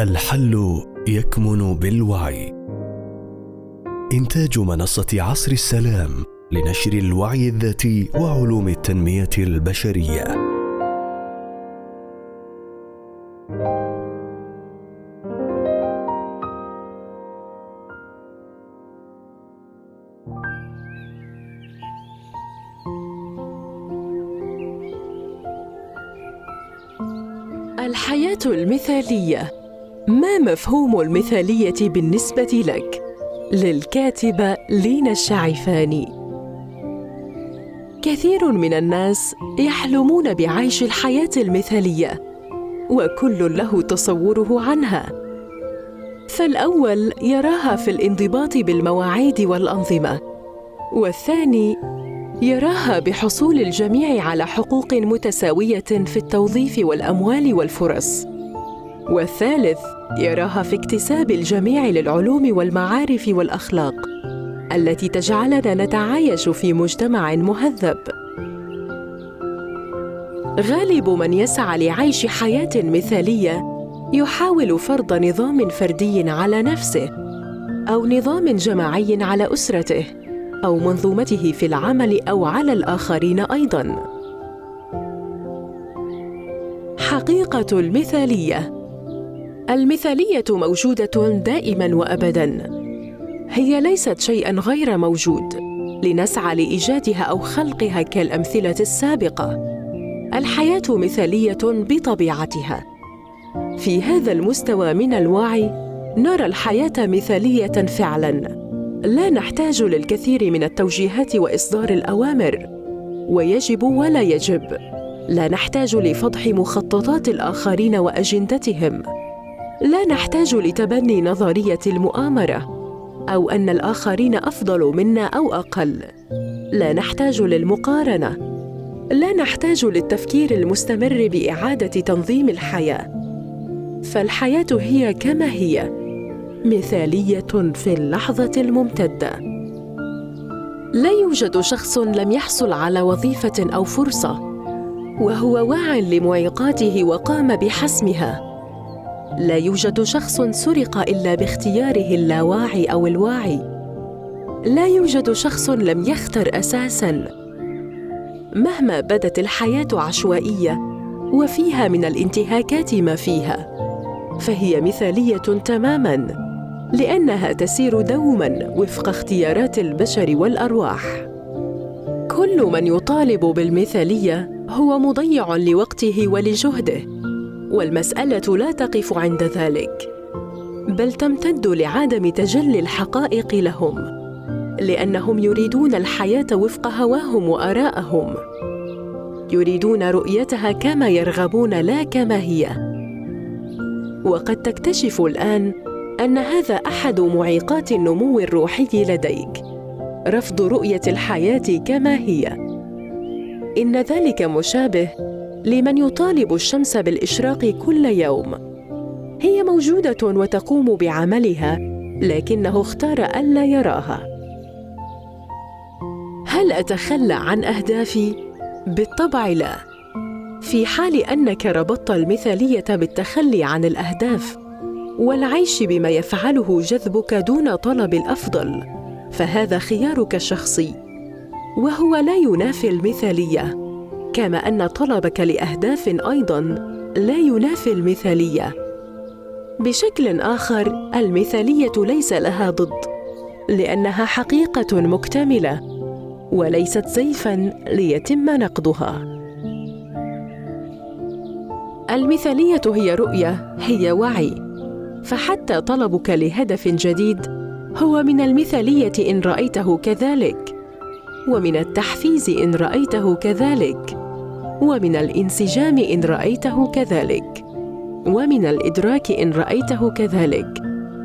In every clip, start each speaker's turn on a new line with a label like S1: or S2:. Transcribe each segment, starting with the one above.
S1: الحل يكمن بالوعي. إنتاج منصة عصر السلام لنشر الوعي الذاتي وعلوم التنمية البشرية.
S2: الحياة المثالية. ما مفهوم المثالية بالنسبة لك؟ للكاتبة لينا الشعفاني كثير من الناس يحلمون بعيش الحياة المثالية وكل له تصوره عنها. فالأول يراها في الانضباط بالمواعيد والأنظمة والثاني يراها بحصول الجميع على حقوق متساوية في التوظيف والأموال والفرص. والثالث يراها في اكتساب الجميع للعلوم والمعارف والأخلاق التي تجعلنا نتعايش في مجتمع مهذب. غالب من يسعى لعيش حياة مثالية يحاول فرض نظام فردي على نفسه أو نظام جماعي على أسرته أو منظومته في العمل أو على الآخرين أيضا. حقيقة المثالية المثالية موجودة دائما وابدا. هي ليست شيئا غير موجود. لنسعى لإيجادها أو خلقها كالأمثلة السابقة. الحياة مثالية بطبيعتها. في هذا المستوى من الوعي نرى الحياة مثالية فعلا. لا نحتاج للكثير من التوجيهات وإصدار الأوامر. ويجب ولا يجب. لا نحتاج لفضح مخططات الآخرين وأجندتهم. لا نحتاج لتبني نظرية المؤامرة أو أن الآخرين أفضل منا أو أقل. لا نحتاج للمقارنة. لا نحتاج للتفكير المستمر بإعادة تنظيم الحياة. فالحياة هي كما هي مثالية في اللحظة الممتدة. لا يوجد شخص لم يحصل على وظيفة أو فرصة وهو واع لمعيقاته وقام بحسمها. لا يوجد شخص سرق إلا باختياره اللاواعي أو الواعي. لا يوجد شخص لم يختر أساسا. مهما بدت الحياة عشوائية وفيها من الانتهاكات ما فيها. فهي مثالية تماما لأنها تسير دوما وفق اختيارات البشر والأرواح. كل من يطالب بالمثالية هو مضيع لوقته ولجهده. والمسألة لا تقف عند ذلك. بل تمتد لعدم تجلي الحقائق لهم لأنهم يريدون الحياة وفق هواهم وآراءهم. يريدون رؤيتها كما يرغبون لا كما هي. وقد تكتشف الآن أن هذا أحد معيقات النمو الروحي لديك رفض رؤية الحياة كما هي. إن ذلك مشابه لمن يطالب الشمس بالإشراق كل يوم. هي موجودة وتقوم بعملها لكنه اختار ألا يراها. هل أتخلى عن أهدافي؟ بالطبع لا. في حال أنك ربطت المثالية بالتخلي عن الأهداف والعيش بما يفعله جذبك دون طلب الأفضل فهذا خيارك الشخصي وهو لا ينافي المثالية. كما أن طلبك لأهداف أيضا لا ينافي المثالية. بشكل آخر المثالية ليس لها ضد لأنها حقيقة مكتملة وليست زيفا ليتم نقضها. المثالية هي رؤية هي وعي فحتى طلبك لهدف جديد هو من المثالية إن رأيته كذلك ومن التحفيز إن رأيته كذلك. ومن الانسجام إن رأيته كذلك. ومن الإدراك إن رأيته كذلك.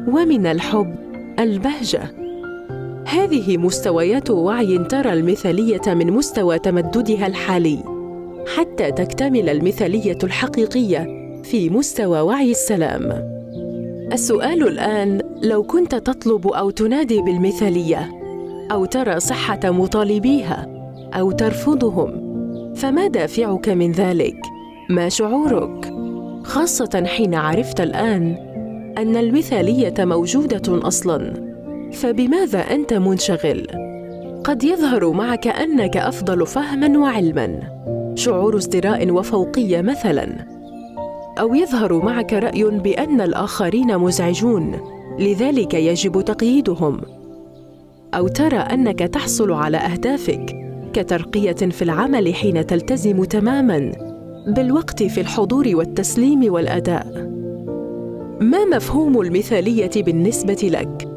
S2: ومن الحب البهجة. هذه مستويات وعي ترى المثالية من مستوى تمددها الحالي. حتى تكتمل المثالية الحقيقية في مستوى وعي السلام. السؤال الآن لو كنت تطلب أو تنادي بالمثالية أو ترى صحة مطالبيها أو ترفضهم فما دافعك من ذلك؟ ما شعورك؟ خاصة حين عرفت الآن أن المثالية موجودة أصلا. فبماذا أنت منشغل؟ قد يظهر معك أنك أفضل فهما وعلما. شعور ازدراء وفوقية مثلا. أو يظهر معك رأي بأن الآخرين مزعجون لذلك يجب تقييدهم. أو ترى أنك تحصل على أهدافك. كترقيه في العمل حين تلتزم تماما بالوقت في الحضور والتسليم والأداء. ما مفهوم المثالية بالنسبة لك؟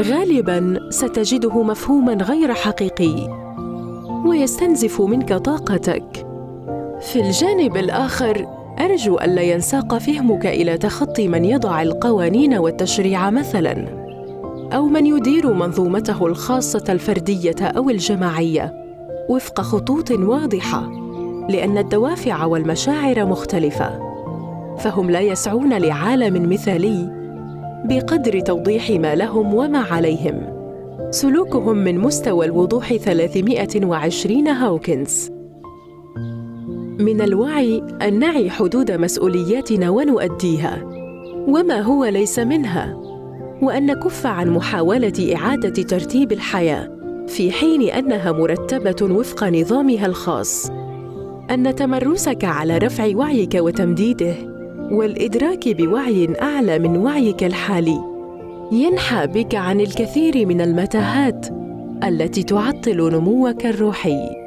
S2: غالبا ستجده مفهوما غير حقيقي ويستنزف منك طاقتك. في الجانب الآخر أرجو الا ينساق فهمك إلى تخطي من يضع القوانين والتشريع مثلا أو من يدير منظومته الخاصة الفردية أو الجماعية. وفق خطوط واضحة لأن الدوافع والمشاعر مختلفة. فهم لا يسعون لعالم مثالي بقدر توضيح ما لهم وما عليهم. سلوكهم من مستوى الوضوح 320 هاوكنز. من الوعي أن نعي حدود مسؤولياتنا ونؤديها وما هو ليس منها وأن نكف عن محاولة إعادة ترتيب الحياة. في حين أنها مرتبة وفق نظامها الخاص أن تمرسك على رفع وعيك وتمديده والإدراك بوعي أعلى من وعيك الحالي. ينحى بك عن الكثير من المتاهات التي تعطل نموك الروحي.